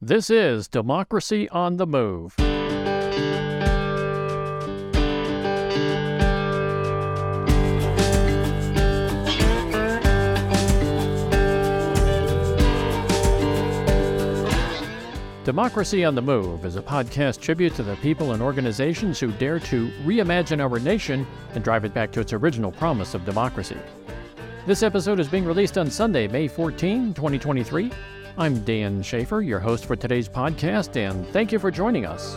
This is Democracy on the Move. Democracy on the Move is a podcast tribute to the people and organizations who dare to reimagine our nation and drive it back to its original promise of democracy. This episode is being released on Sunday, May 14, 2023. I'm Dan Schaefer, your host for today's podcast, and thank you for joining us.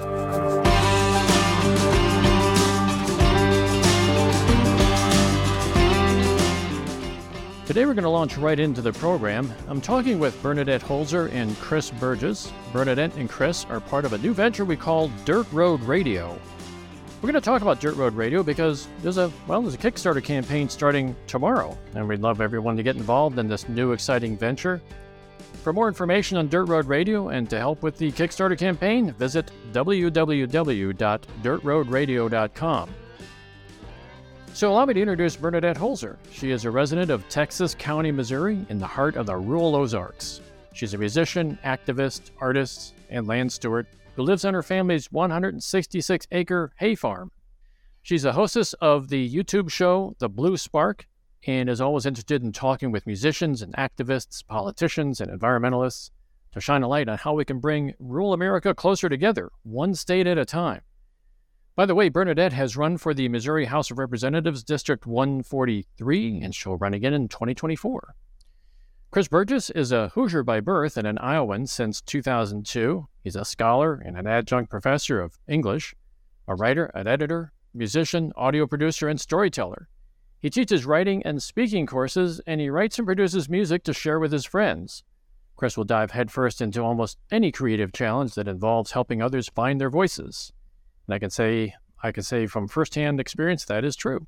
Today we're going to launch right into the program. I'm talking with Bernadette Holzer and Chris Burgess. Bernadette and Chris are part of a new venture we call Dirt Road Radio. We're going to talk about Dirt Road Radio because there's a well, there's a Kickstarter campaign starting tomorrow, and we'd love everyone to get involved in this new exciting venture. For more information on Dirt Road Radio and to help with the Kickstarter campaign, visit www.dirtroadradio.com. So allow me to introduce Bernadette Holzer. She is a resident of Texas County, Missouri, in the heart of the rural Ozarks. She's a musician, activist, artist, and land steward who lives on her family's 166 acre hay farm. She's a hostess of the YouTube show The Blue Spark and is always interested in talking with musicians and activists, politicians, and environmentalists to shine a light on how we can bring rural America closer together, one state at a time. By the way, Bernadette has run for the Missouri House of Representatives District 143, and she'll run again in 2024. Chris Burgess is a Hoosier by birth and an Iowan since 2002. He's a scholar and an adjunct professor of English, a writer, an editor, musician, audio producer, and storyteller. He teaches writing and speaking courses, and he writes and produces music to share with his friends. Chris will dive headfirst into almost any creative challenge that involves helping others find their voices. And I can say, I can say from firsthand experience that is true.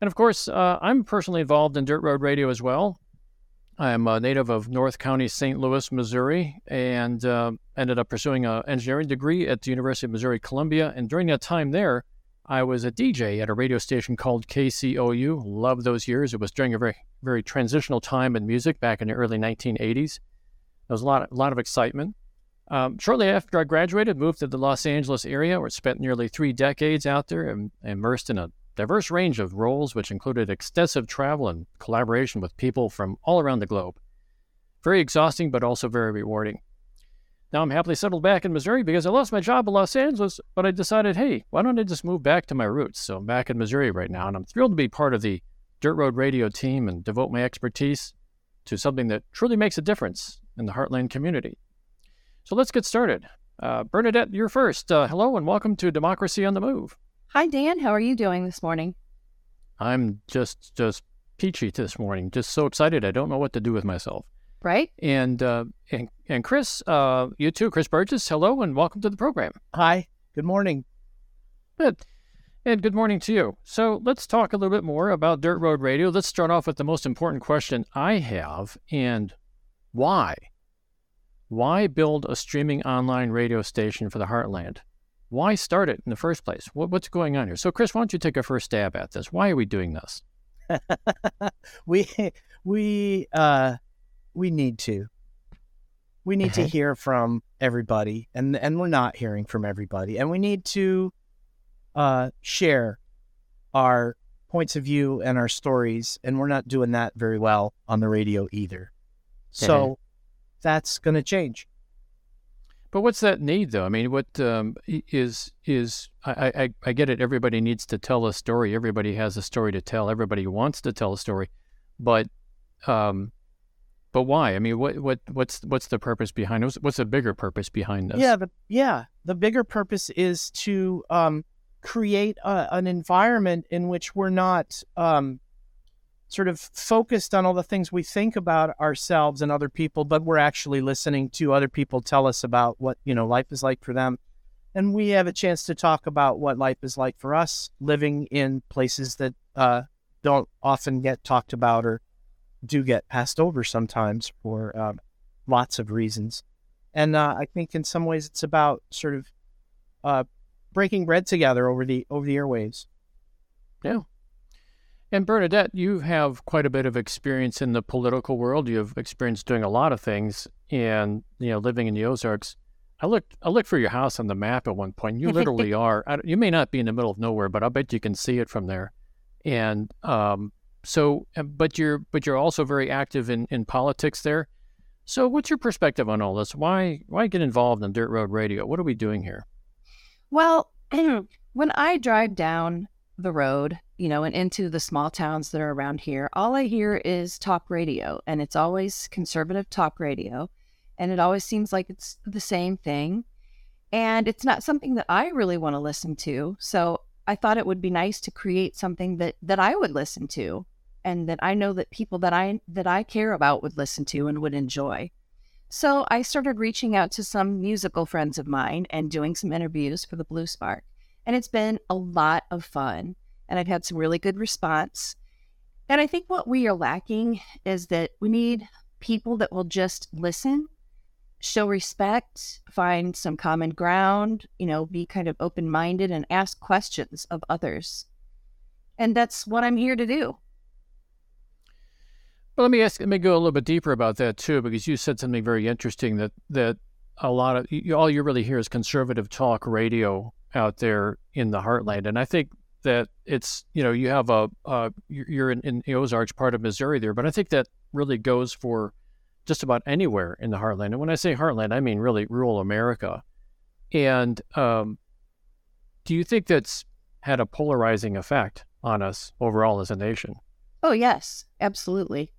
And of course, uh, I'm personally involved in Dirt Road Radio as well. I am a native of North County, St. Louis, Missouri, and uh, ended up pursuing an engineering degree at the University of Missouri Columbia. And during that time there, I was a DJ at a radio station called KCOU. Loved those years. It was during a very, very transitional time in music back in the early 1980s. There was a lot, a lot of excitement. Um, shortly after I graduated, moved to the Los Angeles area, where I spent nearly three decades out there and immersed in a diverse range of roles, which included extensive travel and collaboration with people from all around the globe. Very exhausting, but also very rewarding. Now I'm happily settled back in Missouri because I lost my job in Los Angeles, but I decided, hey, why don't I just move back to my roots? So I'm back in Missouri right now, and I'm thrilled to be part of the Dirt Road Radio team and devote my expertise to something that truly makes a difference in the Heartland community. So let's get started. Uh, Bernadette, you're first. Uh, hello and welcome to Democracy on the Move. Hi, Dan. How are you doing this morning? I'm just just peachy this morning. Just so excited. I don't know what to do with myself. Right. And uh, and and Chris, uh, you too, Chris Burgess. Hello and welcome to the program. Hi. Good morning. Good. And good morning to you. So let's talk a little bit more about Dirt Road Radio. Let's start off with the most important question I have, and why? Why build a streaming online radio station for the Heartland? Why start it in the first place? What, what's going on here? So, Chris, why don't you take a first stab at this? Why are we doing this? we we uh we need to. We need to hear from everybody, and and we're not hearing from everybody, and we need to uh share our points of view and our stories, and we're not doing that very well on the radio either. So that's going to change. But what's that need, though? I mean, what um, is is I, I I get it. Everybody needs to tell a story. Everybody has a story to tell. Everybody wants to tell a story, but um, but why? I mean, what what what's what's the purpose behind it? What's the bigger purpose behind this? Yeah, the yeah, the bigger purpose is to um, create a, an environment in which we're not um, sort of focused on all the things we think about ourselves and other people, but we're actually listening to other people tell us about what you know life is like for them, and we have a chance to talk about what life is like for us living in places that uh, don't often get talked about or do get passed over sometimes for um, lots of reasons. And uh, I think in some ways it's about sort of uh, breaking bread together over the over the airwaves. Yeah. And Bernadette, you have quite a bit of experience in the political world. You have experience doing a lot of things, and you know, living in the Ozarks. I looked, I looked for your house on the map at one point. You literally are. I, you may not be in the middle of nowhere, but I bet you can see it from there. And um, so, uh, but you're, but you're also very active in in politics there. So, what's your perspective on all this? Why, why get involved in Dirt Road Radio? What are we doing here? Well, when I drive down the road, you know, and into the small towns that are around here, all I hear is talk radio, and it's always conservative talk radio. And it always seems like it's the same thing. And it's not something that I really want to listen to. So I thought it would be nice to create something that, that I would listen to and that I know that people that I that I care about would listen to and would enjoy. So I started reaching out to some musical friends of mine and doing some interviews for the Blue Spark. And it's been a lot of fun. And I've had some really good response. And I think what we are lacking is that we need people that will just listen, show respect, find some common ground, you know, be kind of open minded and ask questions of others. And that's what I'm here to do. Well, let me ask. Let me go a little bit deeper about that too, because you said something very interesting that that a lot of you, all you really hear is conservative talk radio out there in the heartland, and I think that it's you know you have a uh, you're in, in the Ozarks part of Missouri there, but I think that really goes for just about anywhere in the heartland. And when I say heartland, I mean really rural America. And um, do you think that's had a polarizing effect on us overall as a nation? Oh yes, absolutely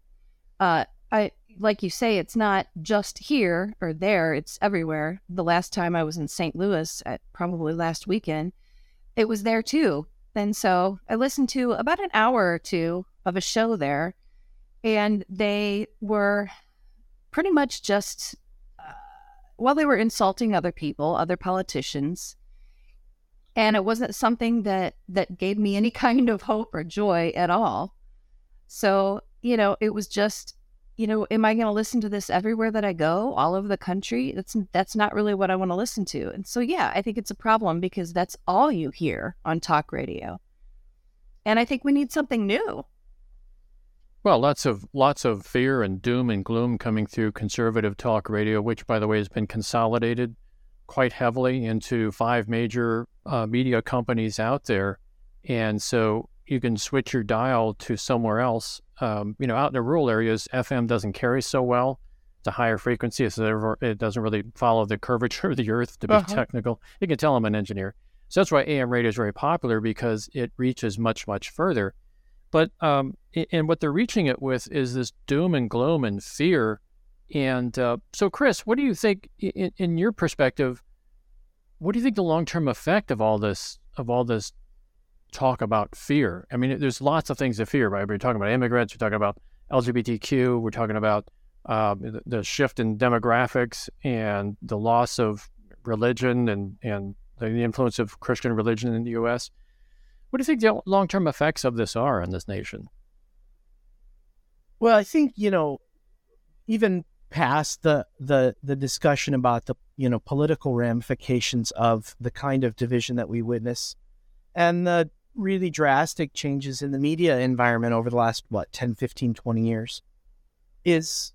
uh, I like you say, it's not just here or there; it's everywhere. The last time I was in St. Louis, at probably last weekend, it was there too. And so I listened to about an hour or two of a show there, and they were pretty much just, uh, well, they were insulting other people, other politicians, and it wasn't something that that gave me any kind of hope or joy at all. So you know, it was just, you know, am I going to listen to this everywhere that I go, all over the country? That's that's not really what I want to listen to. And so, yeah, I think it's a problem because that's all you hear on talk radio. And I think we need something new. Well, lots of lots of fear and doom and gloom coming through conservative talk radio, which, by the way, has been consolidated quite heavily into five major uh, media companies out there, and so you can switch your dial to somewhere else um, you know, out in the rural areas, FM doesn't carry so well. It's a higher frequency, so it doesn't really follow the curvature of the Earth. To be uh-huh. technical, you can tell I'm an engineer. So that's why AM radio is very popular because it reaches much, much further. But um, and what they're reaching it with is this doom and gloom and fear. And uh, so, Chris, what do you think, in, in your perspective, what do you think the long-term effect of all this of all this talk about fear. I mean, there's lots of things to fear, right? We're talking about immigrants, we're talking about LGBTQ, we're talking about um, the shift in demographics and the loss of religion and, and the influence of Christian religion in the U.S. What do you think the long term effects of this are on this nation? Well, I think, you know, even past the, the, the discussion about the, you know, political ramifications of the kind of division that we witness and the really drastic changes in the media environment over the last, what, 10, 15, 20 years is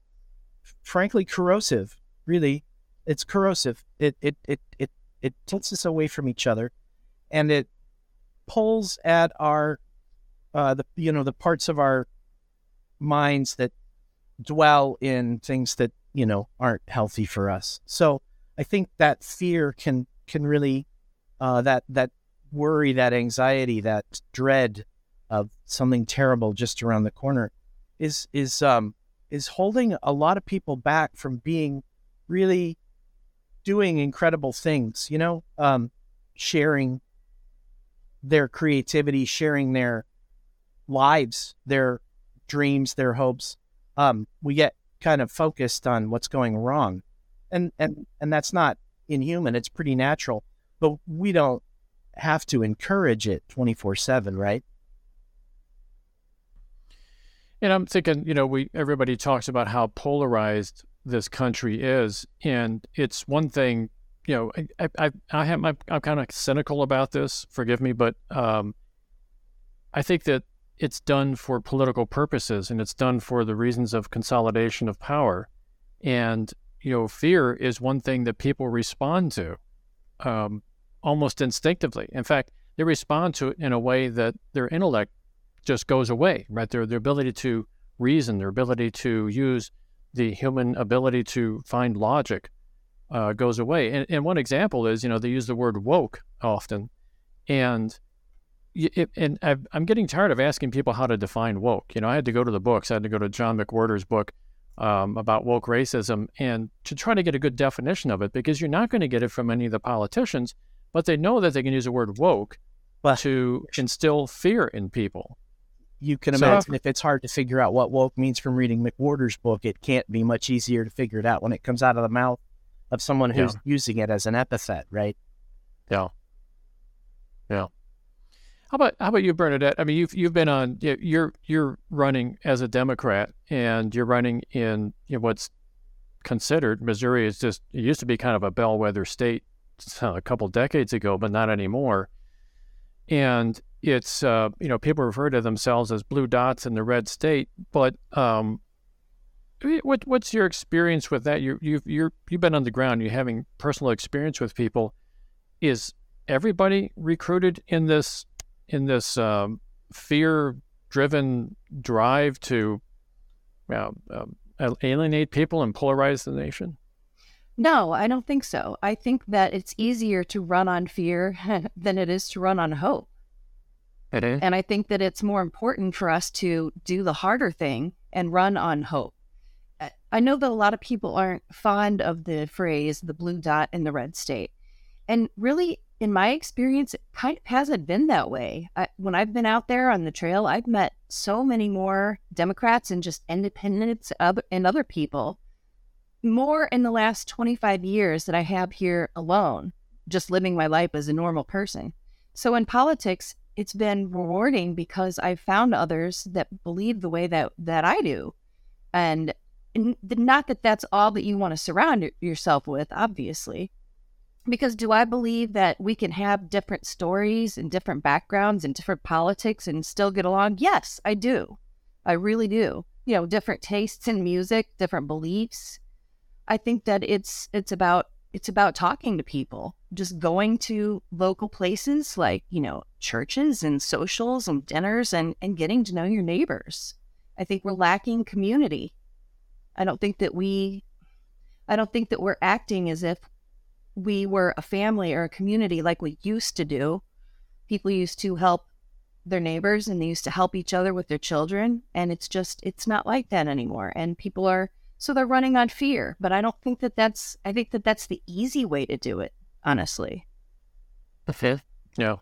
frankly corrosive. Really, it's corrosive. It, it, it, it, it tilts us away from each other and it pulls at our, uh, the, you know, the parts of our minds that dwell in things that, you know, aren't healthy for us. So I think that fear can, can really, uh, that, that worry, that anxiety, that dread of something terrible just around the corner is is um is holding a lot of people back from being really doing incredible things, you know, um, sharing their creativity, sharing their lives, their dreams, their hopes. Um, we get kind of focused on what's going wrong. And and and that's not inhuman, it's pretty natural. But we don't have to encourage it 24 7, right? And I'm thinking, you know, we everybody talks about how polarized this country is, and it's one thing, you know, I I, I have my I'm kind of cynical about this. Forgive me, but um, I think that it's done for political purposes and it's done for the reasons of consolidation of power. And, you know, fear is one thing that people respond to um, almost instinctively. In fact, they respond to it in a way that their intellect just goes away, right? Their, their ability to reason, their ability to use the human ability to find logic uh, goes away. And, and one example is, you know, they use the word woke often. And it, and i am getting tired of asking people how to define woke. You know, I had to go to the books. I had to go to John McWhorter's book um, about woke racism and to try to get a good definition of it because you're not going to get it from any of the politicians, but they know that they can use the word woke well, to instill fear in people. You can so, imagine if it's hard to figure out what woke means from reading McWhorter's book, it can't be much easier to figure it out when it comes out of the mouth of someone who's yeah. using it as an epithet, right? Yeah. Yeah. How about how about you, Bernadette? I mean, you've you've been on you're you're running as a Democrat, and you're running in you know, what's considered Missouri is just it used to be kind of a bellwether state a couple decades ago, but not anymore. And it's uh, you know people refer to themselves as blue dots in the red state, but um, what what's your experience with that? You you've you're you've been on the ground. You're having personal experience with people. Is everybody recruited in this in this um, fear-driven drive to uh, alienate people and polarize the nation? No, I don't think so. I think that it's easier to run on fear than it is to run on hope. It is. And I think that it's more important for us to do the harder thing and run on hope. I know that a lot of people aren't fond of the phrase the blue dot in the red state. And really, in my experience, it kind of hasn't been that way. I, when I've been out there on the trail, I've met so many more Democrats and just independents and other people more in the last 25 years that I have here alone, just living my life as a normal person. So in politics, it's been rewarding because I've found others that believe the way that, that I do. And not that that's all that you want to surround yourself with, obviously, because do I believe that we can have different stories and different backgrounds and different politics and still get along? Yes, I do. I really do. You know, different tastes in music, different beliefs. I think that it's it's about it's about talking to people, just going to local places like, you know, churches and socials and dinners and, and getting to know your neighbors. I think we're lacking community. I don't think that we I don't think that we're acting as if we were a family or a community like we used to do. People used to help their neighbors and they used to help each other with their children. And it's just, it's not like that anymore. And people are, so they're running on fear. But I don't think that that's, I think that that's the easy way to do it, honestly. The fifth? Yeah.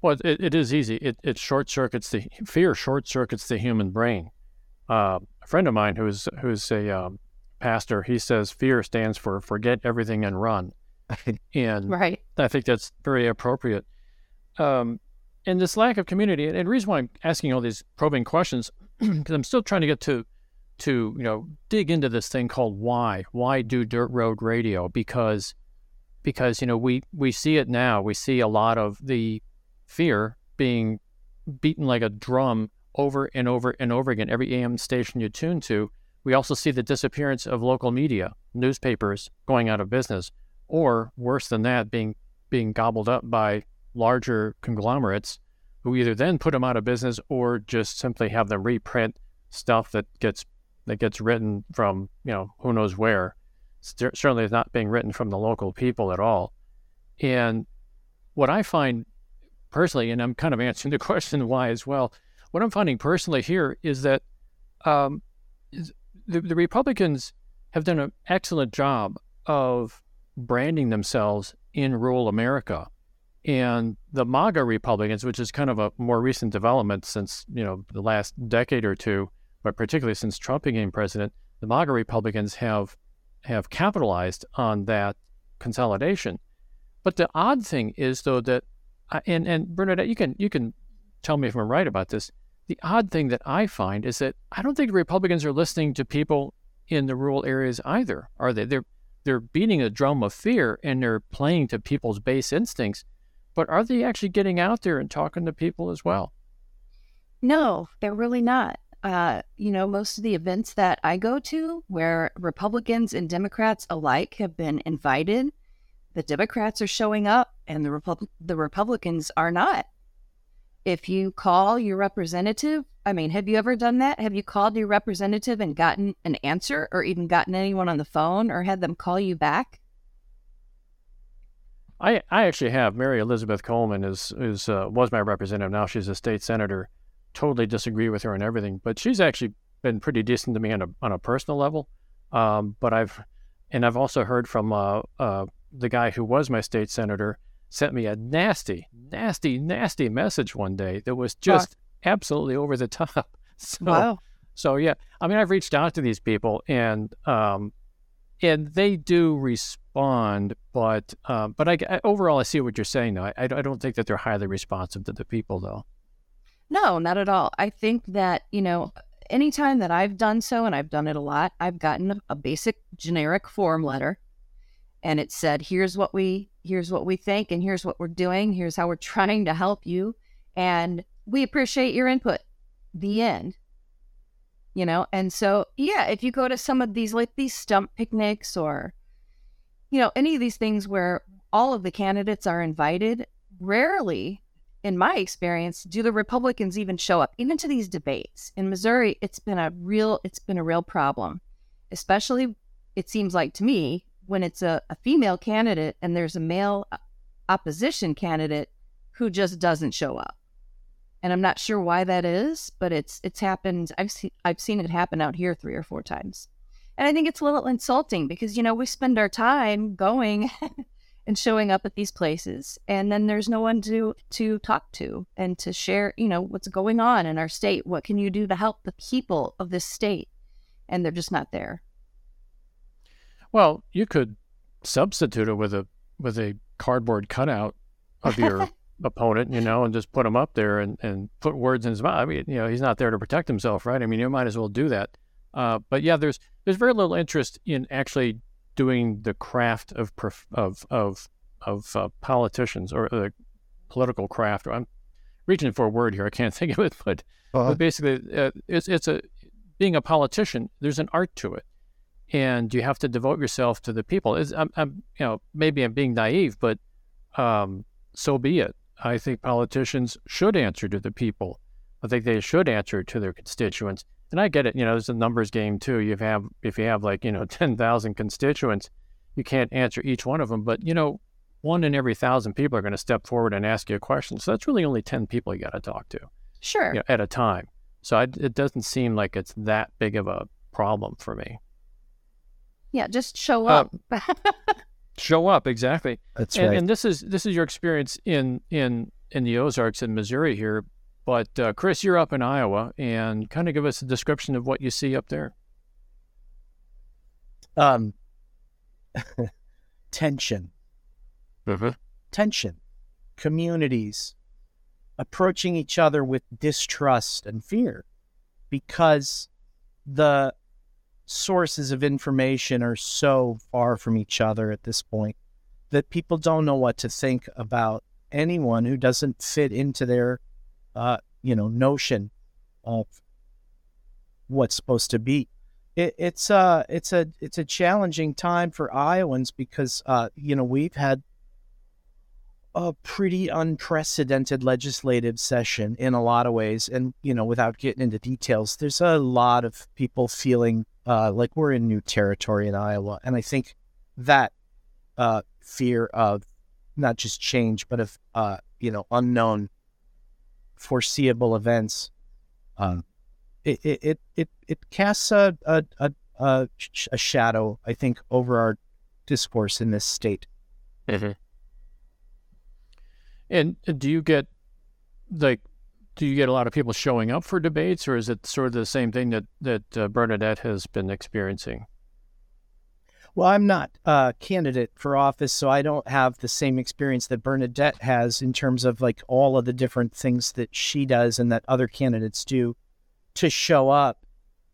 Well, it, it is easy. It, it short circuits the fear, short circuits the human brain. Uh, a friend of mine who's who's a um, pastor, he says fear stands for forget everything and run. and right. I think that's very appropriate. Um, and this lack of community, and the reason why I'm asking all these probing questions, because I'm still trying to get to, to you know, dig into this thing called why. Why do dirt road radio? Because, because you know, we we see it now. We see a lot of the fear being beaten like a drum over and over and over again. Every AM station you tune to, we also see the disappearance of local media, newspapers going out of business, or worse than that, being being gobbled up by larger conglomerates who either then put them out of business or just simply have them reprint stuff that gets that gets written from you know who knows where. Certainly, it's not being written from the local people at all. And what I find personally, and I'm kind of answering the question why as well. What I'm finding personally here is that um, the, the Republicans have done an excellent job of branding themselves in rural America. And the MAGA Republicans, which is kind of a more recent development since, you know, the last decade or two, but particularly since Trump became president, the MAGA Republicans have have capitalized on that consolidation. But the odd thing is though that and and Bernadette, you can you can tell me if I'm right about this. The odd thing that I find is that I don't think Republicans are listening to people in the rural areas either, are they? They're they're beating a drum of fear and they're playing to people's base instincts, but are they actually getting out there and talking to people as well? No, they're really not. Uh, you know, most of the events that I go to where Republicans and Democrats alike have been invited, the Democrats are showing up and the Repub- the Republicans are not. If you call your representative, I mean, have you ever done that? Have you called your representative and gotten an answer or even gotten anyone on the phone or had them call you back? I, I actually have. Mary Elizabeth Coleman is is uh, was my representative. Now she's a state senator. Totally disagree with her on everything, but she's actually been pretty decent to me on a on a personal level. Um, but I've and I've also heard from uh, uh, the guy who was my state senator sent me a nasty, nasty, nasty message one day that was just absolutely over the top. So, Wow. so yeah, I mean, I've reached out to these people, and um, and they do respond, but uh, but I, I- overall I see what you're saying. Though I, I don't think that they're highly responsive to the people, though. No, not at all. I think that, you know, anytime that I've done so, and I've done it a lot, I've gotten a basic generic form letter and it said, here's what we here's what we think and here's what we're doing, here's how we're trying to help you, and we appreciate your input. The end. You know, and so yeah, if you go to some of these like these stump picnics or you know, any of these things where all of the candidates are invited, rarely in my experience, do the Republicans even show up, even to these debates? In Missouri, it's been a real it's been a real problem. Especially it seems like to me, when it's a, a female candidate and there's a male uh, opposition candidate who just doesn't show up. And I'm not sure why that is, but it's it's happened I've seen I've seen it happen out here three or four times. And I think it's a little insulting because you know, we spend our time going and showing up at these places and then there's no one to to talk to and to share you know what's going on in our state what can you do to help the people of this state and they're just not there Well, you could substitute it with a with a cardboard cutout of your opponent, you know, and just put him up there and, and put words in his mouth. I mean, you know, he's not there to protect himself, right? I mean, you might as well do that. Uh, but yeah, there's there's very little interest in actually doing the craft of prof- of of of uh, politicians or the political craft. I'm reaching for a word here. I can't think of it, but Uh-huh. but basically, uh, it's it's a being a politician. There's an art to it, and you have to devote yourself to the people. I'm, I'm, you know, maybe I'm being naive, but um, so be it. I think politicians should answer to the people. I think they should answer to their constituents. And I get it. You know, it's a numbers game too. You have if you have like you know ten thousand constituents, you can't answer each one of them. But you know, one in every thousand people are going to step forward and ask you a question. So that's really only ten people you got to talk to sure you know, at a time. So I, it doesn't seem like it's that big of a problem for me. Yeah just show Uh, up Show up exactly, That's and, right. and this is this is your experience in in in the Ozarks in Missouri here. But uh, Chris, you're up in Iowa, and kind of give us a description of what you see up there. Um, tension, tension, communities approaching each other with distrust and fear because the sources of information are so far from each other at this point that people don't know what to think about anyone who doesn't fit into their uh, you know notion of what's supposed to be. It, it's a it's a it's a challenging time for Iowans because uh, you know we've had a pretty unprecedented legislative session in a lot of ways, and you know without getting into details, there's a lot of people feeling uh, like we're in new territory in Iowa, and I think that uh, fear of not just change, but of uh, you know unknown, foreseeable events. Um, it it it it, it casts a a, a a sh- a shadow, I think, over our discourse in this state. And uh, do you get like do you get a lot of people showing up for debates, or is it sort of the same thing that that uh, Bernadette has been experiencing? Well, I'm not a candidate for office, so I don't have the same experience that Bernadette has in terms of like all of the different things that she does and that other candidates do to show up.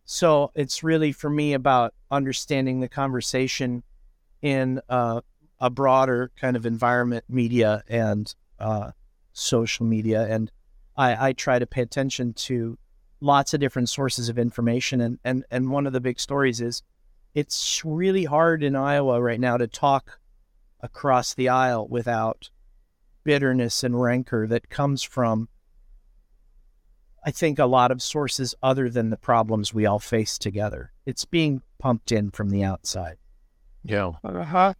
So it's really for me about understanding the conversation in uh, a broader kind of environment, media and uh, social media, and I, I try to pay attention to lots of different sources of information. And, and, and one of the big stories is it's really hard in Iowa right now to talk across the aisle without bitterness and rancor that comes from, I think, a lot of sources other than the problems we all face together. It's being pumped in from the outside. Yeah. Uh-huh.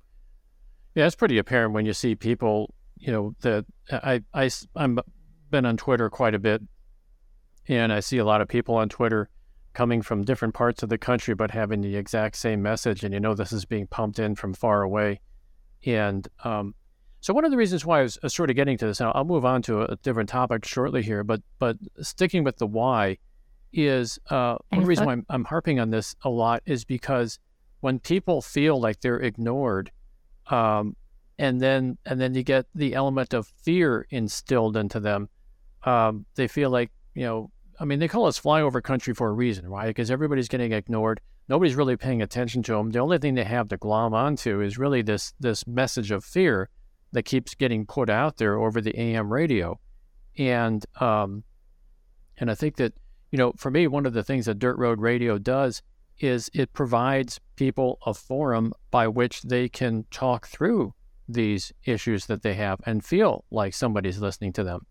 Yeah, it's pretty apparent when you see people, you know, that I, I, I'm been on Twitter quite a bit and I see a lot of people on Twitter coming from different parts of the country, but having the exact same message. And you know, this is being pumped in from far away. And um, so, one of the reasons why I was, sort of getting to this, and I'll move on to a, different topic shortly here, but but sticking with the why is uh, one reason why I'm, I'm harping on this a lot is because when people feel like they're ignored, um, and then and then you get the element of fear instilled into them, um, they feel like you know I mean, they call us flyover country for a reason, right? Because everybody's getting ignored. Nobody's really paying attention to them. The only thing they have to glom onto is really this this message of fear that keeps getting put out there over the AM radio, and um, and I think that you know, for me, one of the things that Dirt Road Radio does is it provides people a forum by which they can talk through these issues that they have and feel like somebody's listening to them.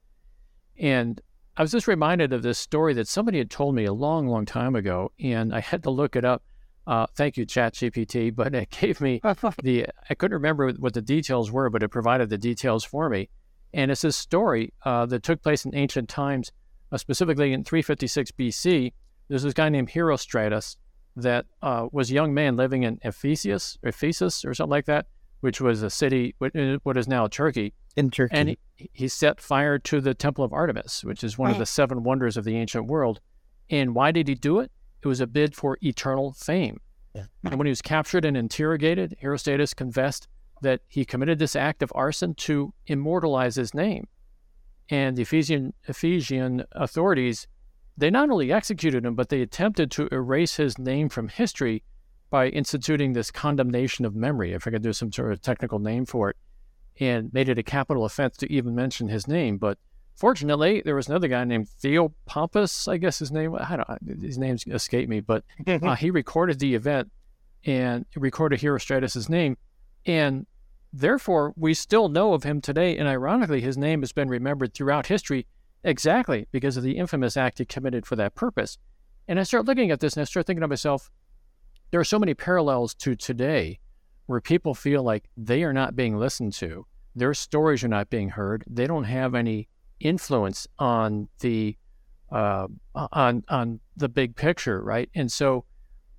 And I was just reminded of this story that somebody had told me a long, long time ago, and I had to look it up. Uh, thank you, ChatGPT, but it gave me the, I couldn't remember what the details were, but it provided the details for me. And it's this story uh, that took place in ancient times, uh, specifically in 356 BC. There's this guy named Herostratus that uh, was a young man living in Ephesus, Ephesus or something like that, which was a city, what is now Turkey. In Turkey. And he, he set fire to the Temple of Artemis, which is one right. of the seven wonders of the ancient world. And why did he do it? It was a bid for eternal fame. Yeah. And when he was captured and interrogated, Herostratus confessed that he committed this act of arson to immortalize his name. And the Ephesian, Ephesian authorities, they not only executed him, but they attempted to erase his name from history by instituting this condemnation of memory. If I forget there's some sort of technical name for it, and made it a capital offense to even mention his name. But fortunately, there was another guy named Theopompus, I guess his name. I don't. His names escape me, but uh, he recorded the event and recorded Herostratus' name, and therefore we still know of him today. And ironically, his name has been remembered throughout history exactly because of the infamous act he committed for that purpose. And I start looking at this and I start thinking to myself, there are so many parallels to today where people feel like they are not being listened to, their stories are not being heard, they don't have any influence on the uh, on on the big picture, right? And so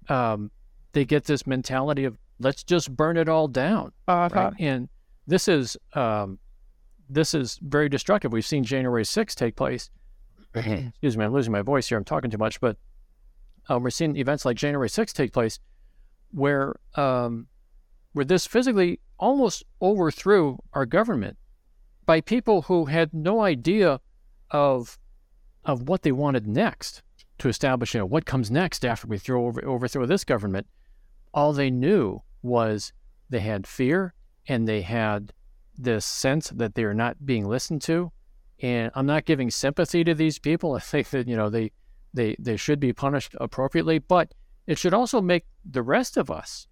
um, they get this mentality of let's just burn it all down, uh-huh. right? And this is um, this is very destructive. We've seen January 6th take place. Excuse me, I'm losing my voice here. I'm talking too much, but um, we're seeing events like January 6th take place where um, where this physically almost overthrew our government by people who had no idea of of what they wanted next to establish you know what comes next after we throw over, overthrow this government. All they knew was they had fear and they had this sense that they are not being listened to. And i'm not giving sympathy to these people. I think that you know they they they should be punished appropriately, but it should also make the rest of us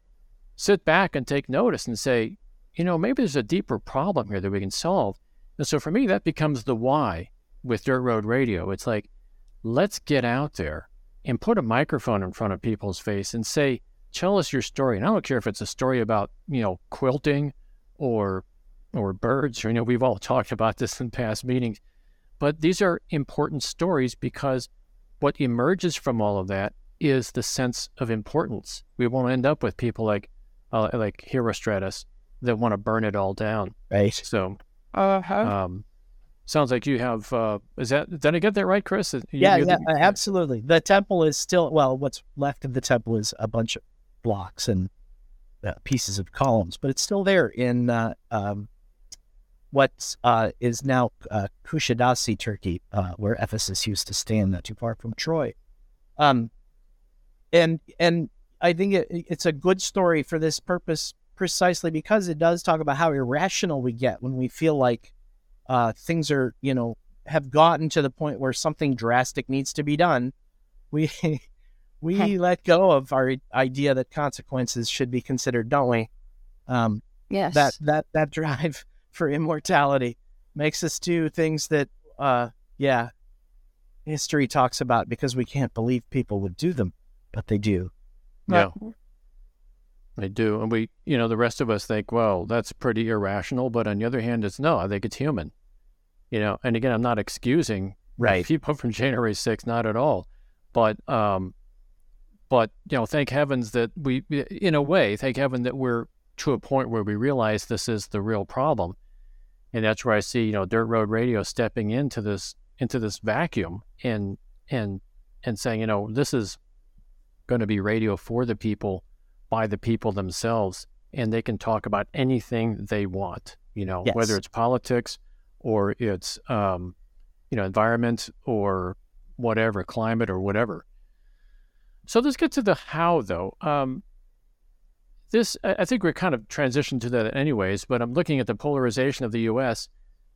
sit back and take notice and say, you know, maybe there's a deeper problem here that we can solve. And so for me, that becomes the why with Dirt Road Radio. It's like, let's get out there and put a microphone in front of people's face and say, tell us your story. And I don't care if it's a story about, you know, quilting or or birds, or you know, we've all talked about this in past meetings. But these are important stories because what emerges from all of that is the sense of importance. We won't end up with people like uh, like Herostratus that want to burn it all down. Right. So, uh-huh. um, sounds like you have. Uh, is that did I get that right, Chris? You, yeah, yeah, the, absolutely. The temple is still well. What's left of the temple is a bunch of blocks and uh, pieces of columns, but it's still there in uh, um, what uh, is now uh, Kusadasi, Turkey, uh, where Ephesus used to stand, not too far from Troy. Um, and and I think it, it's a good story for this purpose precisely because it does talk about how irrational we get when we feel like uh, things are, you know, have gotten to the point where something drastic needs to be done, we we let go of our idea that consequences should be considered, don't we? Um, yes. That that that drive for immortality makes us do things that, uh, yeah, history talks about because we can't believe people would do them, but they do. Yeah. They do. And we, you know, the rest of us think, well, that's pretty irrational. But on the other hand, it's no, I think it's human. You know, and again, I'm not excusing right. people from January 6th, not at all. But, um, but, you know, thank heavens that we, in a way, thank heaven that we're to a point where we realize this is the real problem. And that's where I see, you know, Dirt Road Radio stepping into this, into this vacuum and, and, and saying, you know, this is going to be radio for the people by the people themselves and they can talk about anything they want you know yes. whether it's politics or it's um, you know environment or whatever climate or whatever. So let's get to the how though. Um, this i think we're kind of transitioned to that anyways but i'm looking at the polarization of the us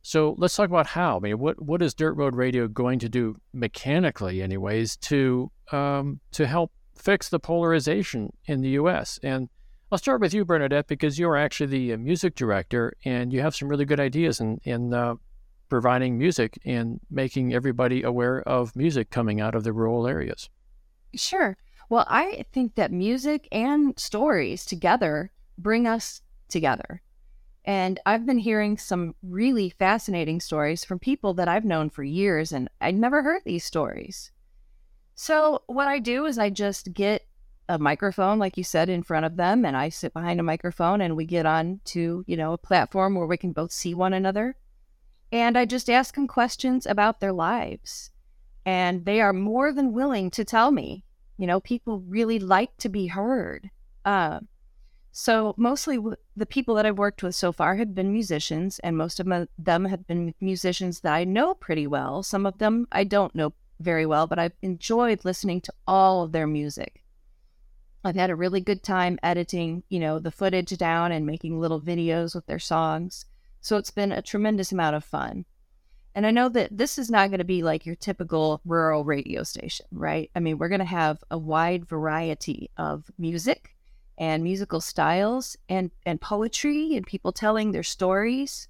so let's talk about how. I mean what what is dirt road radio going to do mechanically anyways to um, to help fix the polarization in the U.S. And I'll start with you, Bernadette, because you're actually the uh, music director and you have some really good ideas in, in uh, providing music and making everybody aware of music coming out of the rural areas. Sure. Well, I think that music and stories together bring us together. And I've been hearing some really fascinating stories from people that I've known for years, and I'd never heard these stories. So, what I do is I just get a microphone, like you said, in front of them, and I sit behind a microphone and we get on to, you know, a platform where we can both see one another. And I just ask them questions about their lives. And they are more than willing to tell me. You know, people really like to be heard. Uh, so, mostly the people that I've worked with so far have been musicians, and most of them have been musicians that I know pretty well. Some of them I don't know very well, but I've enjoyed listening to all of their music. I've had a really good time editing, you know, the footage down and making little videos with their songs. So it's been a tremendous amount of fun. And I know that this is not going to be like your typical rural radio station, right? I mean, we're going to have a wide variety of music and musical styles and and poetry and people telling their stories.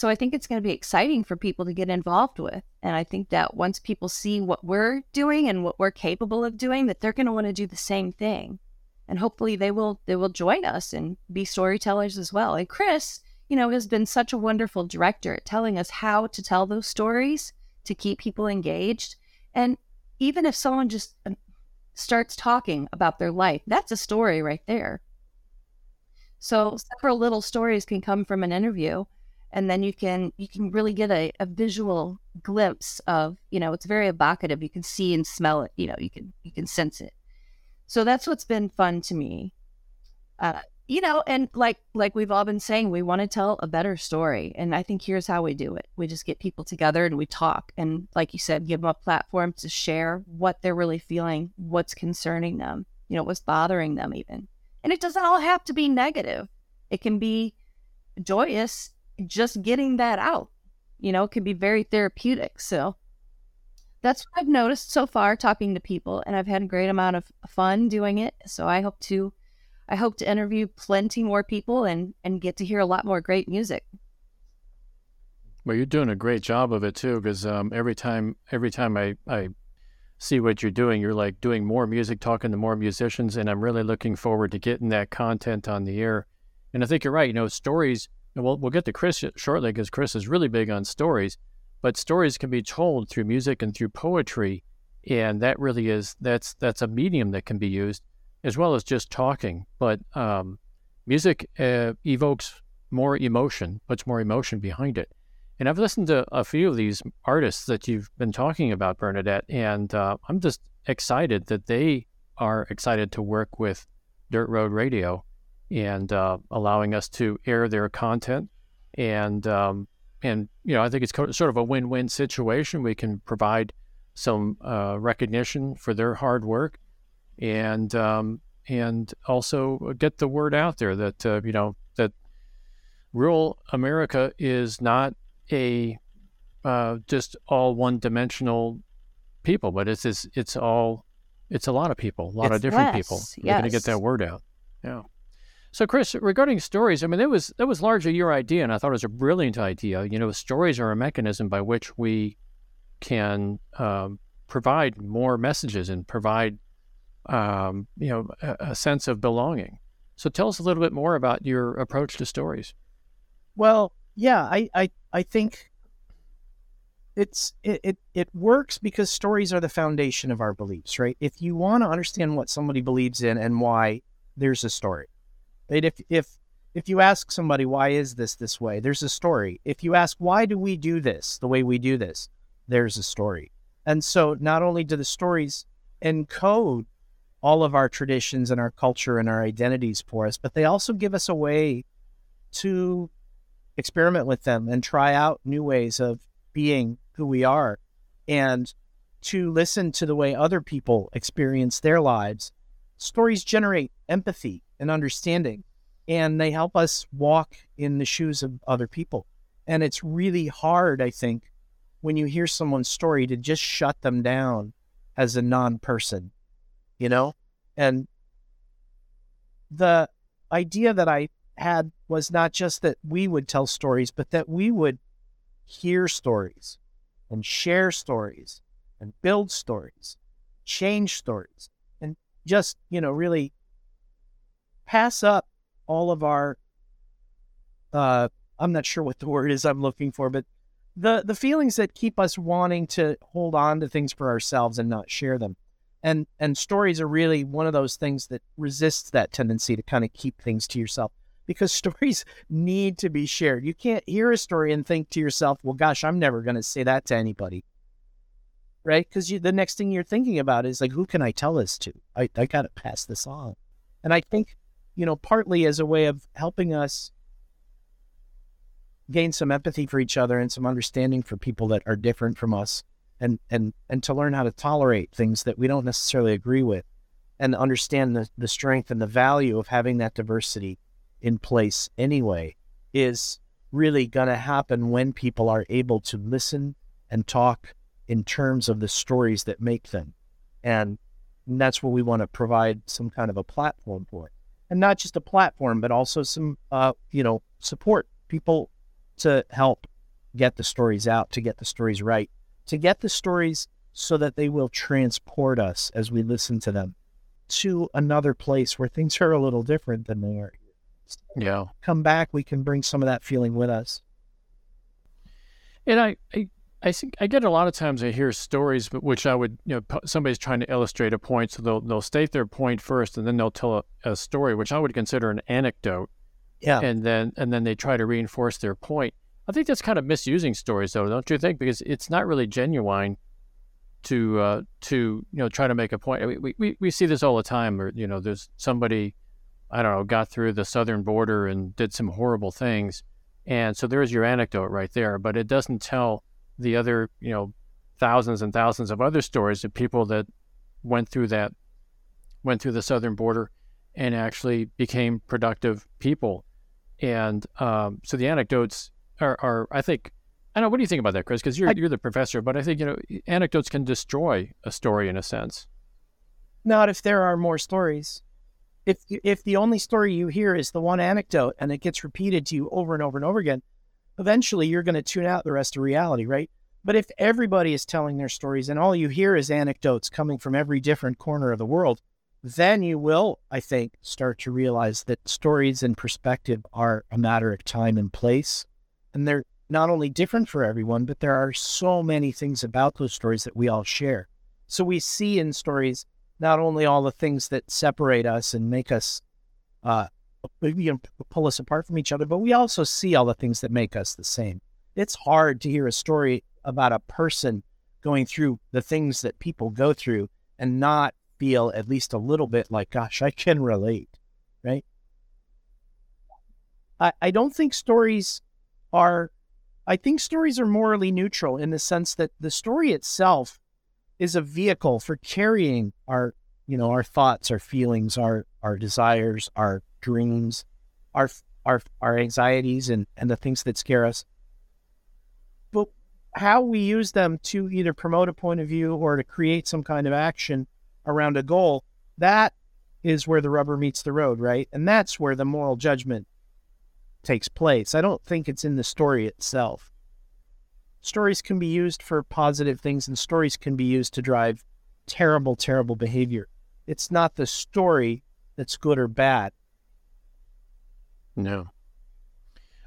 So I think it's going to be exciting for people to get involved with. And I think that once people see what we're doing and what we're capable of doing, that they're going to want to do the same thing. And hopefully they will they will join us and be storytellers as well. And Chris, you know, has been such a wonderful director at telling us how to tell those stories to keep people engaged. And even if someone just um, starts talking about their life, that's a story right there. So several little stories can come from an interview and then you can you can really get a, a visual glimpse of you know it's very evocative. You can see and smell it you know you can you can sense it. So that's what's been fun to me. Uh, you know and like like we've all been saying we want to tell a better story and i think here's how we do it. We just get people together and we talk and like you said give them a platform to share what they're really feeling what's concerning them you know what's bothering them even. And it doesn't all have to be negative. It can be joyous just getting that out, you know, can be very therapeutic. So that's what I've noticed so far talking to people and I've had a great amount of fun doing it. So I hope to I hope to interview plenty more people and and get to hear a lot more great music. Well, you're doing a great job of it too, because um, every time every time I, I see what you're doing, you're like doing more music, talking to more musicians, and I'm really looking forward to getting that content on the air. And I think you're right. You know, stories and we'll, we'll get to Chris shortly because Chris is really big on stories, but stories can be told through music and through poetry. And that really is, that's, that's a medium that can be used as well as just talking. But um, music uh, evokes more emotion, puts more emotion behind it. And I've listened to a few of these artists that you've been talking about, Bernadette, and uh, I'm just excited that they are excited to work with Dirt Road Radio and uh, allowing us to air their content. And um, and you know, I think it's co- sort of a win-win situation. We can provide some uh, recognition for their hard work, and um, and also get the word out there that uh, you know that rural America is not a uh, just all one-dimensional people, but it's it's, it's all it's a lot of people, a lot It's of different less, people. We're going to get that word out. Yeah. So, Chris, regarding stories, I mean, that was that was largely your idea, and I thought it was a brilliant idea. You know, stories are a mechanism by which we can um, provide more messages and provide, um, you know, a, a sense of belonging. So, tell us a little bit more about your approach to stories. Well, yeah, I, I, I think it's it, it it works because stories are the foundation of our beliefs, right? If you want to understand what somebody believes in and why, there's a story. Right? If if if you ask somebody why is this this way, there's a story. If you ask why do we do this the way we do this, there's a story. And so not only do the stories encode all of our traditions and our culture and our identities for us, but they also give us a way to experiment with them and try out new ways of being who we are and to listen to the way other people experience their lives. Stories generate empathy and understanding, and they help us walk in the shoes of other people. And it's really hard, I think, when you hear someone's story to just shut them down as a non person, you know? And the idea that I had was not just that we would tell stories, but that we would hear stories and share stories and build stories, change stories, and just, you know, really pass up all of our uh I'm not sure what the word is I'm looking for, but the the feelings that keep us wanting to hold on to things for ourselves and not share them. And and stories are really one of those things that resists that tendency to kind of keep things to yourself because stories need to be shared. You can't hear a story and think to yourself, "Well, gosh, I'm never going to say that to anybody." Right? Because the next thing you're thinking about is like, who can I tell this to? I, I got to pass this on. And I think, you know, partly as a way of helping us gain some empathy for each other and some understanding for people that are different from us and and and to learn how to tolerate things that we don't necessarily agree with and understand the, the strength and the value of having that diversity in place anyway is really going to happen when people are able to listen and talk in terms of the stories that make them. And that's what we want to provide some kind of a platform for and not just a platform but also some uh, you know support people to help get the stories out to get the stories right to get the stories so that they will transport us as we listen to them to another place where things are a little different than they are Yeah. come back we can bring some of that feeling with us And I, I, I think I get a lot of times I hear stories, but which I would, you know, somebody's trying to illustrate a point, so they'll they'll state their point first, and then they'll tell a, a story, which I would consider an anecdote, yeah and then and then they try to reinforce their point. I think that's kind of misusing stories, though, don't you think? Because it's not really genuine to uh, to you know try to make a point. I mean, we, we we see this all the time, or you know, there's somebody, I don't know, got through the southern border and did some horrible things, and so there's your anecdote right there, but it doesn't tell the other, you know, thousands and thousands of other stories of people that went through that, went through the southern border, and actually became productive people. And um, so the anecdotes are, are, I think, I don't know. What do you think about that, Chris? Because you're I- you're the professor, but I think you know anecdotes can destroy a story in a sense. not if there are more stories if if the only story you hear is the one anecdote and it gets repeated to you over and over and over again eventually you're going to tune out the rest of reality right? But if everybody is telling their stories and all you hear is anecdotes coming from every different corner of the world then you will i think start to realize that stories and perspective are a matter of time and place. And they're not only different for everyone but there are so many things about those stories that we all share. So we see in stories not only all the things that separate us and make us, uh, you know, pull us apart from each other, but we also see all the things that make us the same. It's hard to hear a story about a person going through the things that people go through and not feel at least a little bit like, gosh, I can relate, right? I, I don't think stories are, I think stories are morally neutral in the sense that the story itself is a vehicle for carrying our you know our thoughts our feelings our our desires our dreams our our our anxieties and and the things that scare us but how we use them to either promote a point of view or to create some kind of action around a goal, that is where the rubber meets the road, right? And that's where the moral judgment takes place. I don't think it's in the story itself. Stories can be used for positive things, and stories can be used to drive terrible, terrible behavior. It's not the story that's good or bad. No.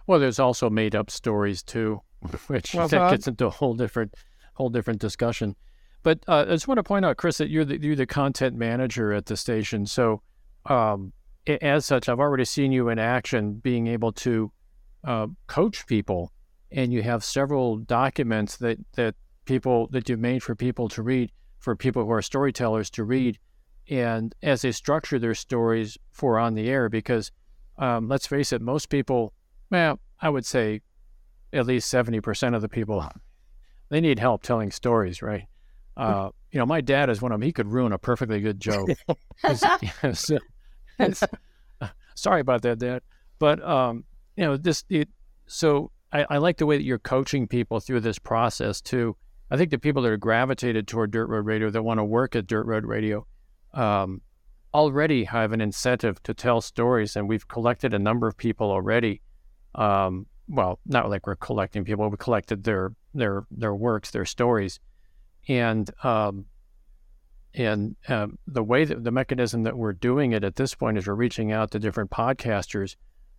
Well, there's also made up stories too, which Well, that gets into a whole different whole different discussion. But uh, I just want to point out, Chris, that you're the, you're the content manager at the station. So, um, as such, I've already seen you in action, being able to uh, coach people, and you have several documents that that people that you've made for people to read, for people who are storytellers to read, and as they structure their stories for on the air. Because um, let's face it, most people, well, I would say at least 70% of the people, they need help telling stories, right? Uh, you know, my dad is one of them. He could ruin a perfectly good joke. Yes. Sorry about that, Dad. But, um, you know, this, it, so I, I like the way that you're coaching people through this process too. I think the people that are gravitated toward Dirt Road Radio that want to work at Dirt Road Radio um, already have an incentive to tell stories, and we've collected a number of people already. Um, well, not like we're collecting people; we collected their their their works, their stories, and um, and um, the way that the mechanism that we're doing it at this point is we're reaching out to different podcasters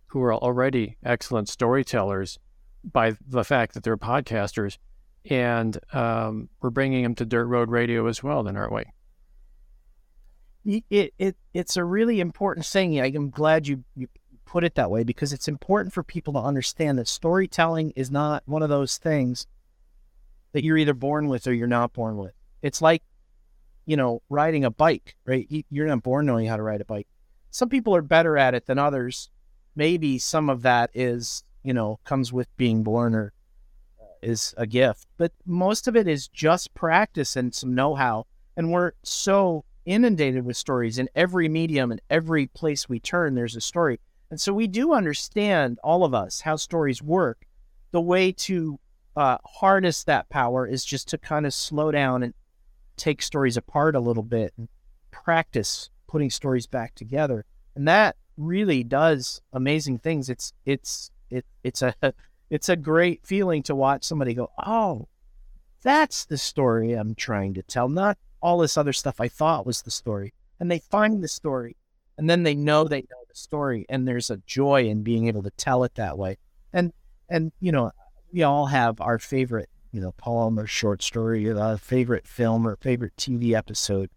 who are already excellent storytellers by the fact that they're podcasters, and um, we're bringing them to Dirt Road Radio as well. Then, aren't we? It, it it's a really important thing. I'm glad you, you put it that way because it's important for people to understand that storytelling is not one of those things that you're either born with or you're not born with. It's like, you know, riding a bike, right? You- You're not born knowing how to ride a bike. Some people are better at it than others. Maybe some of that is, you know, comes with being born or uh, is a gift, but most of it is just practice and some know-how. And we're so inundated with stories in every medium and every place we turn there's a story. And so we do understand all of us how stories work. The way to uh, harness that power is just to kind of slow down and take stories apart a little bit and practice putting stories back together. And that really does amazing things. It's it's it, it's a it's a great feeling to watch somebody go oh that's the story i'm trying to tell not all this other stuff I thought was the story. And they find the story and then they know they know the story and there's a joy in being able to tell it that way. And and you know, we all have our favorite, you know, poem or short story, uh, favorite film or favorite TV episode.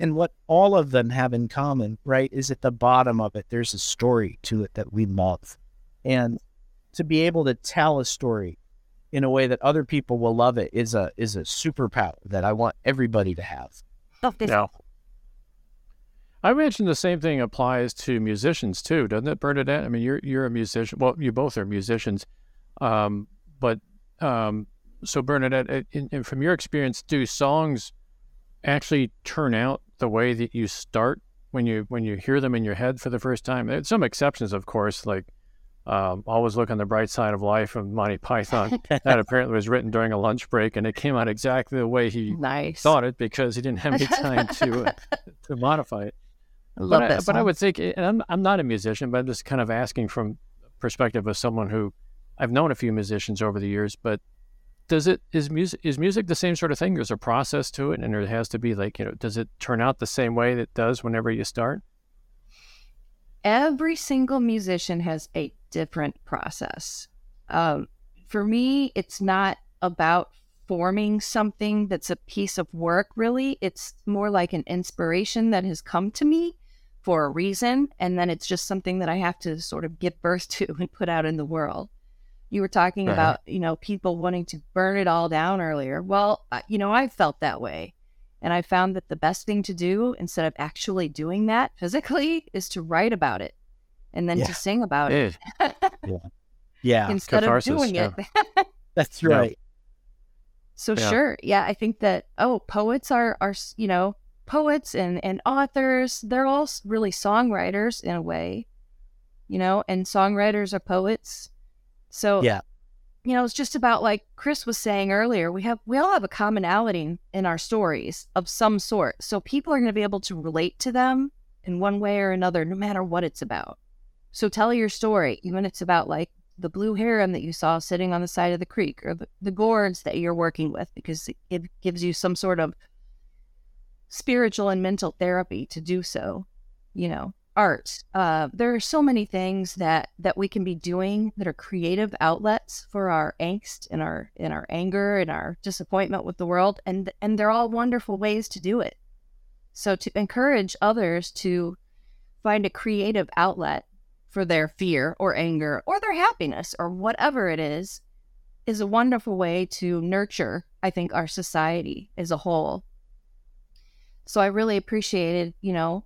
And what all of them have in common, right, is at the bottom of it there's a story to it that we love. And to be able to tell a story in a way that other people will love it is a is a superpower that I want everybody to have. No. I imagine the same thing applies to musicians too, doesn't it, Bernadette? I mean, you're you're a musician. Well, you both are musicians, um, but um, so Bernadette, uh, in, in, from your experience, do songs actually turn out the way that you start when you when you hear them in your head for the first time? There's some exceptions, of course, like um, "Always Look on the Bright Side of Life" from Monty Python. that apparently was written during a lunch break, and it came out exactly the way he nice. thought it because he didn't have any time to uh, to modify it. I but, I, but I would think, and I'm, I'm not a musician, but I'm just kind of asking from perspective of someone who I've known a few musicians over the years. But does it is music is music the same sort of thing? There's a process to it, and there has to be like you know, does it turn out the same way that it does whenever you start? Every single musician has a different process. Um, for me, it's not about forming something that's a piece of work, really. It's more like an inspiration that has come to me for a reason. And then it's just something that I have to sort of give birth to and put out in the world. You were talking Right. about, you know, people wanting to burn it all down earlier. Well, you know, I felt that way. And I found that the best thing to do instead of actually doing that physically is to write about it and then Yeah. to sing about it Eh, Yeah, instead Catharsis, of doing yeah. it. that's right. so Yeah. sure, yeah, I think that oh, poets are are you know poets and and authors. They're all really songwriters in a way, you know, and songwriters are poets. So Yeah. You know, it's just about like Chris was saying earlier, we have we all have a commonality in our stories of some sort. So people are going to be able to relate to them in one way or another no matter what it's about. So tell your story, even if it's about like the blue heron that you saw sitting on the side of the creek or the, the gourds that you're working with because it gives you some sort of spiritual and mental therapy to do so, you know art. Uh, there are so many things that that we can be doing that are creative outlets for our angst and our and our anger and our disappointment with the world, and and they're all wonderful ways to do it. So to encourage others to find a creative outlet for their fear or anger or their happiness or whatever it is is a wonderful way to nurture i think our society as a whole so i really appreciated you know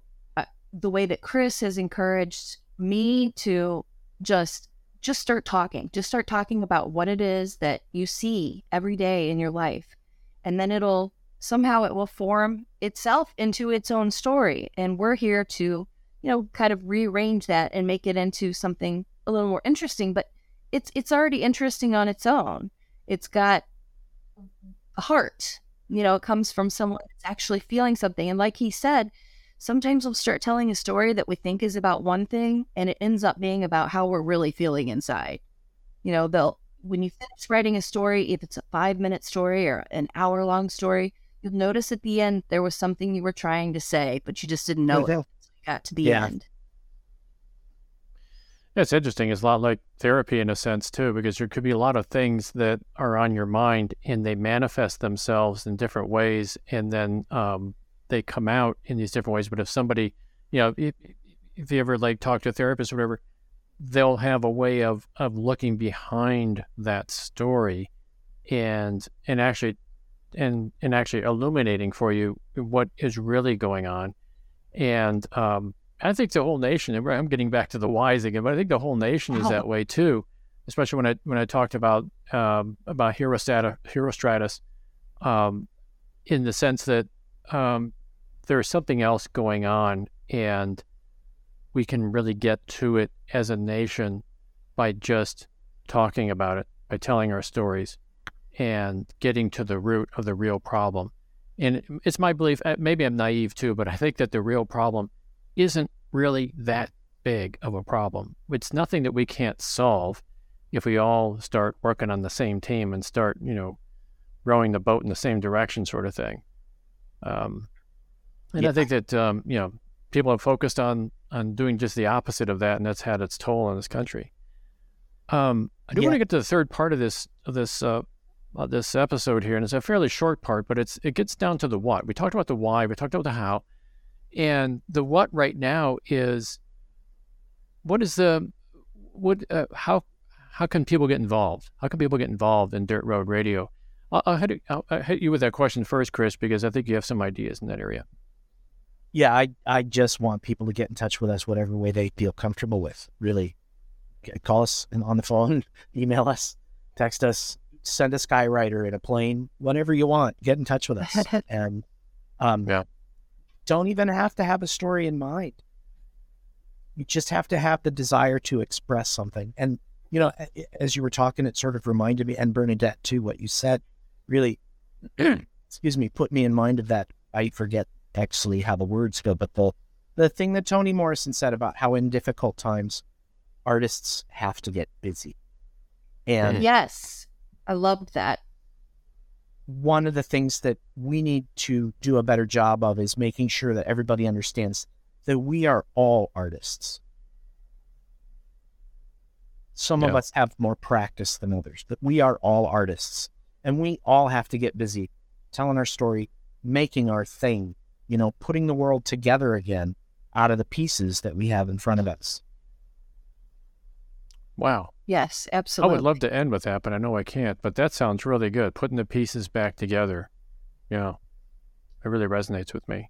the way that Chris has encouraged me to just just start talking. Just start talking about what it is that you see every day in your life. And then it'll somehow it will form itself into its own story. And we're here to, you know, kind of rearrange that and make it into something a little more interesting, but it's it's already interesting on its own. It's got a heart. You know, it comes from someone that's actually feeling something. And like he said, sometimes we'll start telling a story that we think is about one thing and it ends up being about how we're really feeling inside. You know, they'll, when you finish writing a story, if it's a five minute story or an hour long story, you'll notice at the end there was something you were trying to say, but you just didn't know it. got to the yeah. end. Yeah, it's interesting. It's a lot like therapy in a sense too, because there could be a lot of things that are on your mind and they manifest themselves in different ways, and then um, they come out in these different ways. But if somebody, you know, if, if you ever like talk to a therapist or whatever, they'll have a way of of looking behind that story and and actually and and actually illuminating for you what is really going on. And um, I think the whole nation. I'm getting back to the whys again, but I think the whole nation is that way too. Especially when I when I talked about um, about Herostratus, Herostratus, um, in the sense that um, there's something else going on and we can really get to it as a nation by just talking about it, by telling our stories and getting to the root of the real problem. And it's my belief, uh, maybe I'm naive too, but I think that the real problem isn't really that big of a problem. It's nothing that we can't solve if we all start working on the same team and start, you know, rowing the boat in the same direction, sort of thing. Um, and yeah. I think that um, you know people have focused on on doing just the opposite of that, and that's had its toll on this country. Um, I do yeah. want to get to the third part of this of this uh, uh, this episode here, and it's a fairly short part, but it's it gets down to the what. We talked about the why, we talked about the how, and the what right now is what is the what uh, how how can people get involved? How can people get involved in Dirt Road Radio? I'll, I'll, hit, I'll, I'll hit you with that question first, Chris, because I think you have some ideas in that area yeah, I I just want people to get in touch with us whatever way they feel comfortable with. Really, call us on the phone, email us, text us, send a skywriter in a plane, whatever you want. Get in touch with us, and um, yeah. don't even have to have a story in mind. You just have to have the desire to express something. And you know, as you were talking, it sort of reminded me, and Bernadette too, what you said, really, excuse me, put me in mind of that. I forget actually how the words go, but the the thing that Toni Morrison said about how in difficult times artists have to get busy. And mm-hmm. yes, I loved that. One of the things that we need to do a better job of is making sure that everybody understands that we are all artists. Some yeah. of us have more practice than others, but we are all artists. And we all have to get busy telling our story, making our thing, you know, putting the world together again out of the pieces that we have in front of us. Wow. Yes, absolutely. I would love to end with that, but I know I can't. But that sounds really good. Putting the pieces back together. Yeah. It really resonates with me.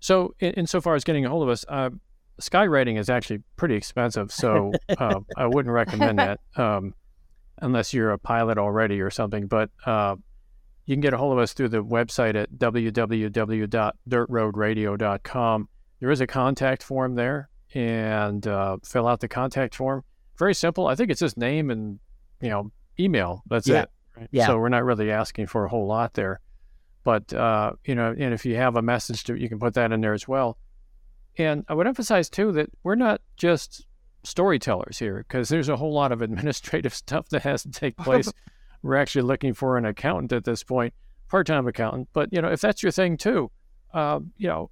So, in, insofar as getting a hold of us, uh, skywriting is actually pretty expensive. So, uh, I wouldn't recommend that um, unless you're a pilot already or something. But uh, you can get a hold of us through the website at www.dirtroadradio.com. There is a contact form there, and uh, fill out the contact form. Very simple. I think it's just name and you know email. That's Yeah. it. Right? Yeah. So we're not really asking for a whole lot there. But uh, you know, and if you have a message to, you can put that in there as well. And I would emphasize too that we're not just storytellers here because there's a whole lot of administrative stuff that has to take place. We're actually looking for an accountant at this point, part-time accountant. But you know, if that's your thing too, uh, you know,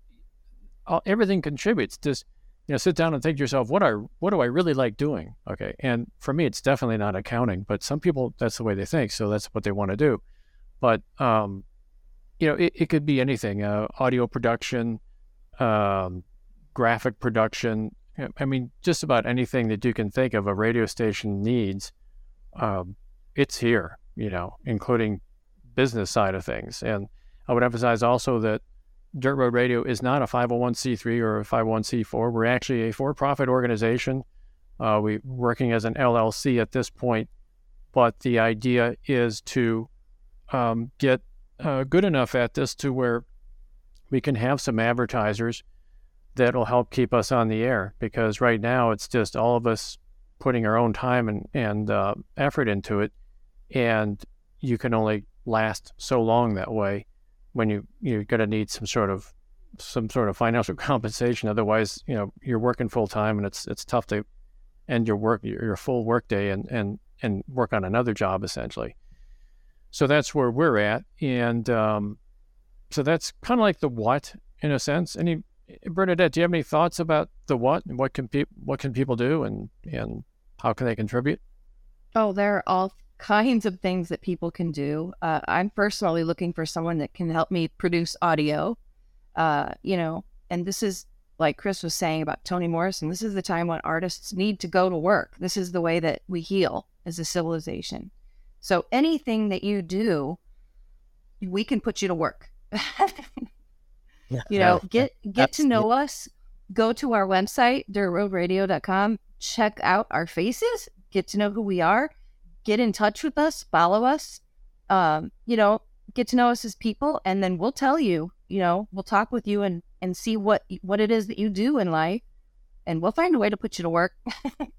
everything contributes. Just you know, sit down and think to yourself, what are what do I really like doing? Okay, and for me, it's definitely not accounting, but some people that's the way they think, so that's what they want to do. But um, you know, it, it could be anything: uh, audio production, um, graphic production. I mean, just about anything that you can think of a radio station needs, um, it's here. You know, including business side of things. And I would emphasize also that Dirt Road Radio is not a 501c3 or a 501c4. We're actually a for-profit organization. Uh, we're working as an LLC at this point, but the idea is to um, get uh, good enough at this to where we can have some advertisers that'll help keep us on the air. Because right now it's just all of us putting our own time and and uh, effort into it, and you can only last so long that way when you you're going to need some sort of some sort of financial compensation. Otherwise, you know, you're working full time, and it's it's tough to end your work your, full work day and and and work on another job essentially. So that's where we're at, and um, so that's kind of like the what in a sense. Any Bernadette, do you have any thoughts about the what and what can pe- what can people do and and how can they contribute? Oh, they're all kinds of things that people can do. Uh, I'm personally looking for someone that can help me produce audio. Uh, you know, and this is like Chris was saying about Toni Morrison. This is the time when artists need to go to work. This is the way that we heal as a civilization. So anything that you do, we can put you to work. You know, get get to know us. Go to our website, dirtroadradio.com. Check out our faces. Get to know who we are. Get in touch with us. Follow us. Um, you know, get to know us as people, and then we'll tell you. You know, we'll talk with you and and see what what it is that you do in life, and we'll find a way to put you to work.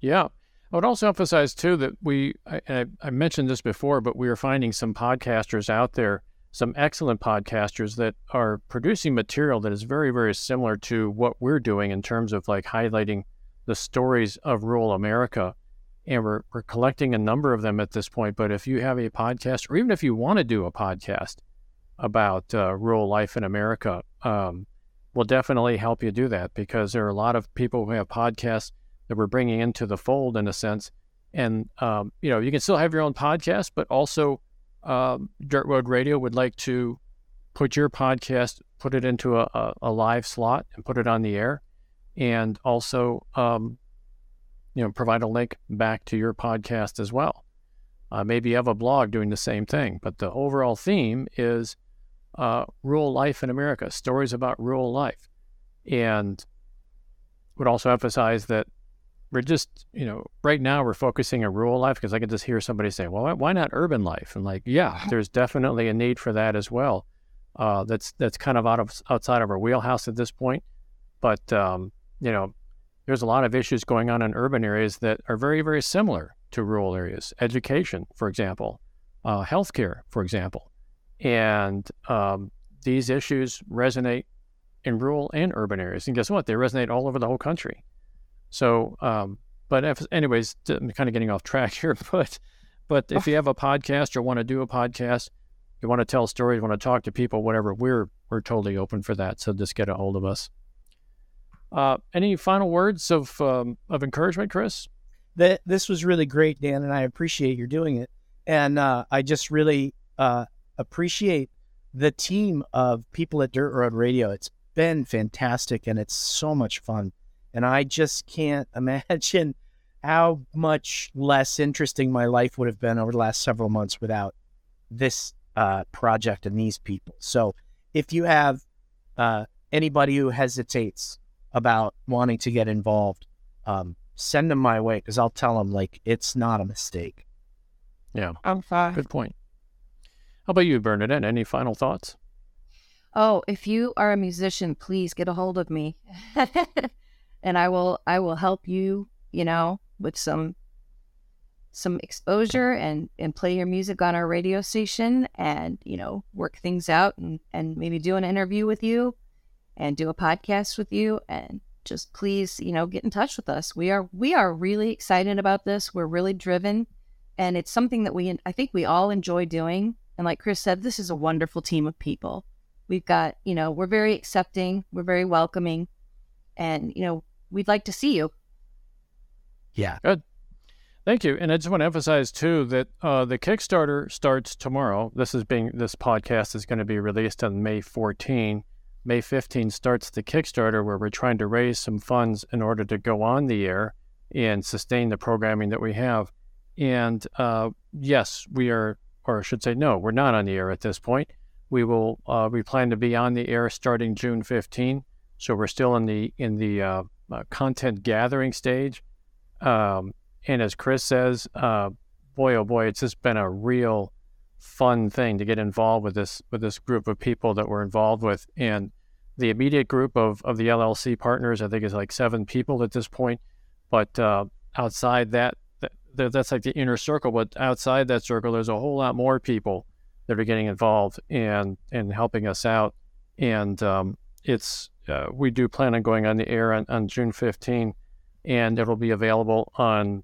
Yeah. I would also emphasize too that we, I, I, I mentioned this before, but we are finding some podcasters out there, some excellent podcasters that are producing material that is very, very similar to what we're doing in terms of like highlighting the stories of rural America. And we're, we're collecting a number of them at this point. But if you have a podcast, or even if you want to do a podcast about uh, rural life in America, um, we'll definitely help you do that because there are a lot of people who have podcasts that we're bringing into the fold in a sense. And, um, you know, you can still have your own podcast, but also um, Dirt Road Radio would like to put your podcast, put it into a, a, a live slot and put it on the air. And also, um, you know, provide a link back to your podcast as well. Uh, maybe you have a blog doing the same thing, but the overall theme is uh, rural life in America, stories about rural life. And would also emphasize that we're just, you know, right now we're focusing on rural life because I can just hear somebody say, well, why- why not urban life? And like, yeah, there's definitely a need for that as well. Uh, that's that's kind of out of outside of our wheelhouse at this point, but um, you know, there's a lot of issues going on in urban areas that are very very similar to rural areas. Education, for example, uh, healthcare, for example, and um, these issues resonate in rural and urban areas. And guess what? They resonate all over the whole country. So, um, but if, anyways, I'm kind of getting off track here. But, but if you have a podcast or want to do a podcast, you want to tell stories, want to talk to people, whatever, we're we're totally open for that. So just get a hold of us. Uh, any final words of um, of encouragement, Chris? that this was really great, Dan, and I appreciate your doing it. And uh, I just really uh, appreciate the team of people at Dirt Road Radio. It's been fantastic, and it's so much fun. And I just can't imagine how much less interesting my life would have been over the last several months without this uh, project and these people. So, if you have uh, anybody who hesitates about wanting to get involved, um, send them my way because I'll tell them like it's not a mistake. Yeah, I'm fine. good point. How about you, Bernadette? Any final thoughts? Oh, if you are a musician, please get a hold of me. and I will I will help you, you know, with some some exposure and and play your music on our radio station and you know work things out and and maybe do an interview with you and do a podcast with you and just please you know get in touch with us we are we are really excited about this we're really driven and it's something that we i think we all enjoy doing and like chris said this is a wonderful team of people we've got you know we're very accepting we're very welcoming and you know we'd like to see you Yeah. Good. Thank you. And I just want to emphasize too that uh, the Kickstarter starts tomorrow. This is being this podcast is going to be released on May 14. May 15 starts the Kickstarter where we're trying to raise some funds in order to go on the air and sustain the programming that we have. And uh, yes, we are, or I should say, no, we're not on the air at this point. We will. Uh, we plan to be on the air starting June 15. So we're still in the in the uh, uh, content gathering stage. Um, and as Chris says, uh, boy oh boy, it's just been a real fun thing to get involved with this with this group of people that we're involved with. And the immediate group of, of the LLC partners, I think, is like seven people at this point. But uh, outside that, that, that's like the inner circle. But outside that circle, there's a whole lot more people that are getting involved and and helping us out. And um, it's uh, we do plan on going on the air on, on June 15 and it'll be available on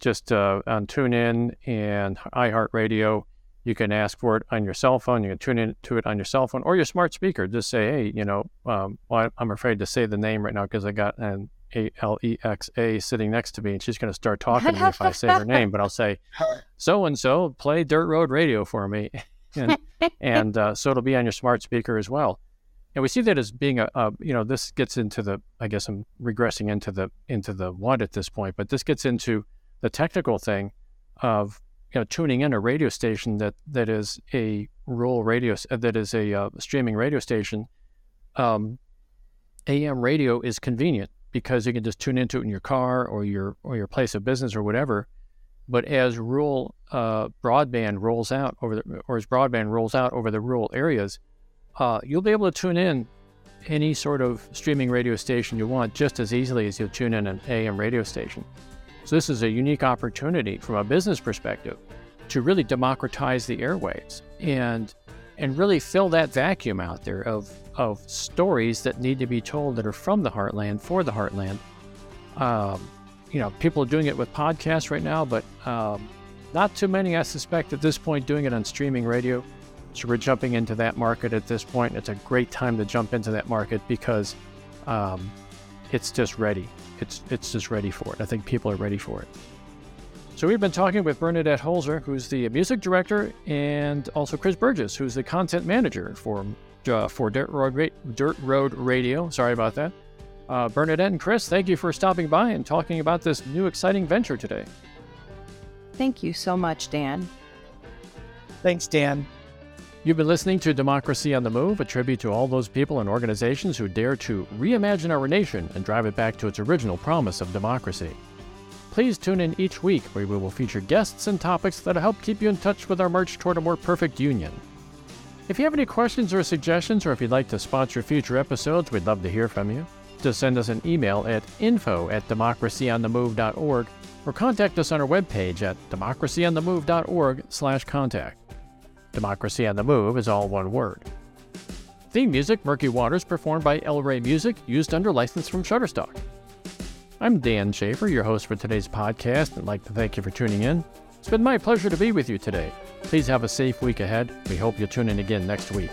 just uh, on TuneIn and iHeartRadio. You can ask for it on your cell phone. You can tune in to it on your cell phone or your smart speaker. Just say, hey, you know, um, well, I'm afraid to say the name right now because I got an A L E X A sitting next to me, and she's going to start talking to me if I say her name. But I'll say, so and so, play Dirt Road Radio for me, and, and uh, so it'll be on your smart speaker as well and we see that as being a, a, you know this gets into the i guess i'm regressing into the into the what at this point but this gets into the technical thing of you know tuning in a radio station that that is a rural radio that is a uh, streaming radio station um, am radio is convenient because you can just tune into it in your car or your or your place of business or whatever but as rural uh, broadband rolls out over the or as broadband rolls out over the rural areas uh, you'll be able to tune in any sort of streaming radio station you want just as easily as you'll tune in an AM radio station. So this is a unique opportunity from a business perspective to really democratize the airwaves and and really fill that vacuum out there of of stories that need to be told that are from the heartland for the heartland. Um, you know, people are doing it with podcasts right now, but um, not too many, I suspect, at this point, doing it on streaming radio. So we're jumping into that market at this point. It's a great time to jump into that market because um, it's just ready. It's it's just ready for it. I think people are ready for it. So we've been talking with Bernadette Holzer, who's the music director, and also Chris Burgess, who's the content manager for uh, for Dirt Road Ra- Dirt Road Radio. Sorry about that. Uh, Bernadette and Chris, thank you for stopping by and talking about this new exciting venture today. Thank you so much, Dan. Thanks, Dan. You've been listening to Democracy on the Move, a tribute to all those people and organizations who dare to reimagine our nation and drive it back to its original promise of democracy. Please tune in each week where we will feature guests and topics that'll help keep you in touch with our march toward a more perfect union. If you have any questions or suggestions, or if you'd like to sponsor future episodes, we'd love to hear from you. Just send us an email at info at democracyonthemove.org or contact us on our webpage at democracyonthemove.org slash contact. Democracy on the Move is all one word. Theme music, Murky Waters, performed by El Rey Music, used under license from Shutterstock. I'm Dan Schaefer, your host for today's podcast, and like to thank you for tuning in. It's been my pleasure to be with you today. Please have a safe week ahead. We hope you'll tune in again next week.